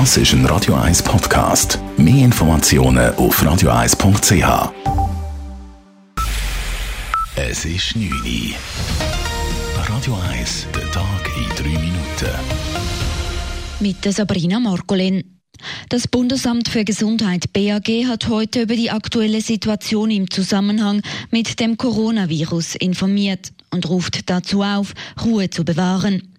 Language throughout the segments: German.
Das ist ein Radio 1 Podcast. Mehr Informationen auf radio1.ch. Es ist 9 Uhr. Radio 1, der Tag in 3 Minuten. Mit der Sabrina Markolin. Das Bundesamt für Gesundheit BAG hat heute über die aktuelle Situation im Zusammenhang mit dem Coronavirus informiert und ruft dazu auf, Ruhe zu bewahren.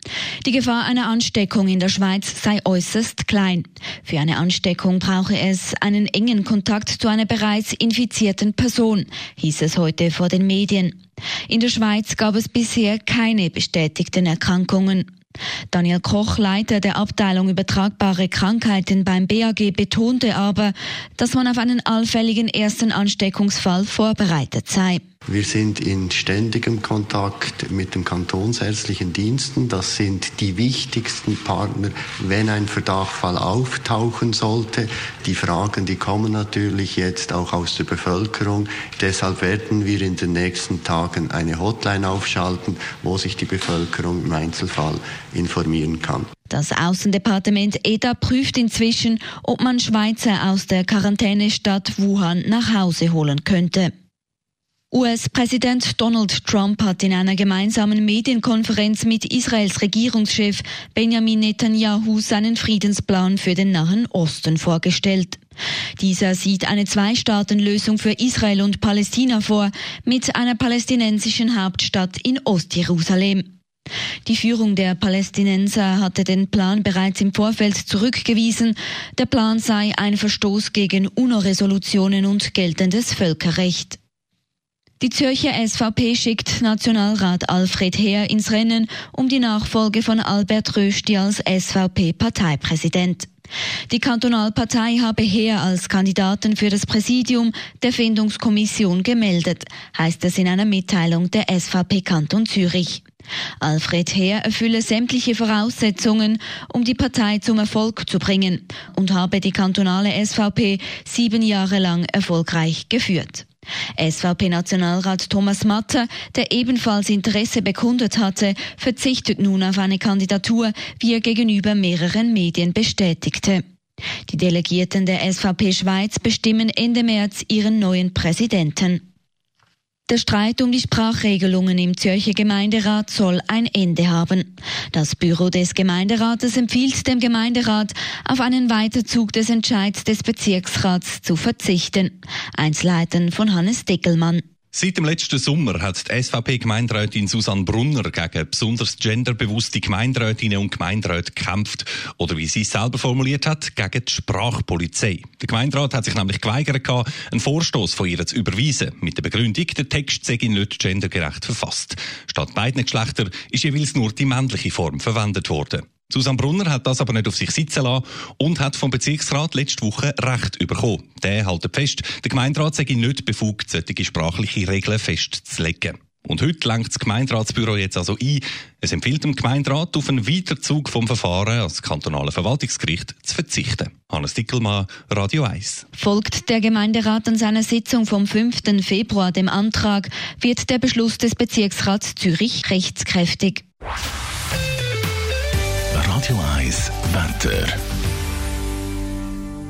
Die Gefahr einer Ansteckung in der Schweiz sei äußerst klein. Für eine Ansteckung brauche es einen engen Kontakt zu einer bereits infizierten Person, hieß es heute vor den Medien. In der Schweiz gab es bisher keine bestätigten Erkrankungen. Daniel Koch, Leiter der Abteilung übertragbare Krankheiten beim BAG, betonte aber, dass man auf einen allfälligen ersten Ansteckungsfall vorbereitet sei. Wir sind in ständigem Kontakt mit den kantonsärztlichen Diensten. Das sind die wichtigsten Partner, wenn ein Verdachtsfall auftauchen sollte. Die Fragen, die kommen natürlich jetzt auch aus der Bevölkerung. Deshalb werden wir in den nächsten Tagen eine Hotline aufschalten, wo sich die Bevölkerung im Einzelfall informieren kann. Das Außendepartement EDA prüft inzwischen, ob man Schweizer aus der Quarantänestadt Wuhan nach Hause holen könnte. US-Präsident Donald Trump hat in einer gemeinsamen Medienkonferenz mit Israels Regierungschef Benjamin Netanyahu seinen Friedensplan für den Nahen Osten vorgestellt. Dieser sieht eine Zwei-Staaten-Lösung für Israel und Palästina vor, mit einer palästinensischen Hauptstadt in Ostjerusalem. Die Führung der Palästinenser hatte den Plan bereits im Vorfeld zurückgewiesen. Der Plan sei ein Verstoß gegen UNO-Resolutionen und geltendes Völkerrecht. Die Zürcher SVP schickt Nationalrat Alfred Heer ins Rennen um die Nachfolge von Albert Rösti als SVP-Parteipräsident. Die Kantonalpartei habe Heer als Kandidaten für das Präsidium der Findungskommission gemeldet, heißt es in einer Mitteilung der SVP Kanton Zürich. Alfred Heer erfülle sämtliche Voraussetzungen, um die Partei zum Erfolg zu bringen und habe die kantonale SVP sieben Jahre lang erfolgreich geführt. SVP-Nationalrat Thomas Matter, der ebenfalls Interesse bekundet hatte, verzichtet nun auf eine Kandidatur, wie er gegenüber mehreren Medien bestätigte. Die Delegierten der SVP Schweiz bestimmen Ende März ihren neuen Präsidenten. Der Streit um die Sprachregelungen im Zürcher Gemeinderat soll ein Ende haben. Das Büro des Gemeinderates empfiehlt dem Gemeinderat, auf einen Weiterzug des Entscheids des Bezirksrats zu verzichten. Einsleiten von Hannes Deckelmann. Seit dem letzten Sommer hat die SVP-Gemeinderätin Susanne Brunner gegen besonders genderbewusste Gemeinderätinnen und Gemeinderäte gekämpft. Oder wie sie es selber formuliert hat, gegen die Sprachpolizei. Der Gemeinderat hat sich nämlich geweigert, einen Vorstoß von ihr zu überweisen. Mit der Begründung, der Text sei nicht gendergerecht verfasst. Statt beiden Geschlechter ist jeweils nur die männliche Form verwendet worden. Susanne Brunner hat das aber nicht auf sich sitzen lassen und hat vom Bezirksrat letzte Woche Recht bekommen. Der hält fest, der Gemeinderat sei nicht befugt, solche sprachliche Regeln festzulegen. Und heute lenkt das Gemeinderatsbüro jetzt also ein. Es empfiehlt dem Gemeinderat, auf einen Weiterzug vom Verfahren als kantonale Verwaltungsgericht zu verzichten. Hannes Dickelmann, Radio 1. Folgt der Gemeinderat an seiner Sitzung vom 5. Februar dem Antrag, wird der Beschluss des Bezirksrats Zürich rechtskräftig. Radio 1 Wetter.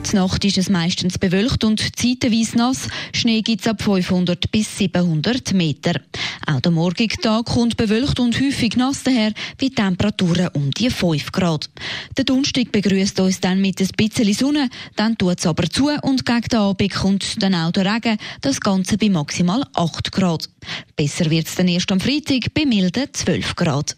Die Nacht ist es meistens bewölkt und zeitweise nass. Schnee gibt es ab 500 bis 700 Meter. Auch der morgige Tag kommt bewölkt und häufig nass daher, wie Temperaturen um die 5 Grad. Der Donnerstag begrüßt uns dann mit ein bisschen Sonne, dann tut es aber zu und gegen den Abend kommt dann auch der Regen, das Ganze bei maximal 8 Grad. Besser wird es dann erst am Freitag bei milden 12 Grad.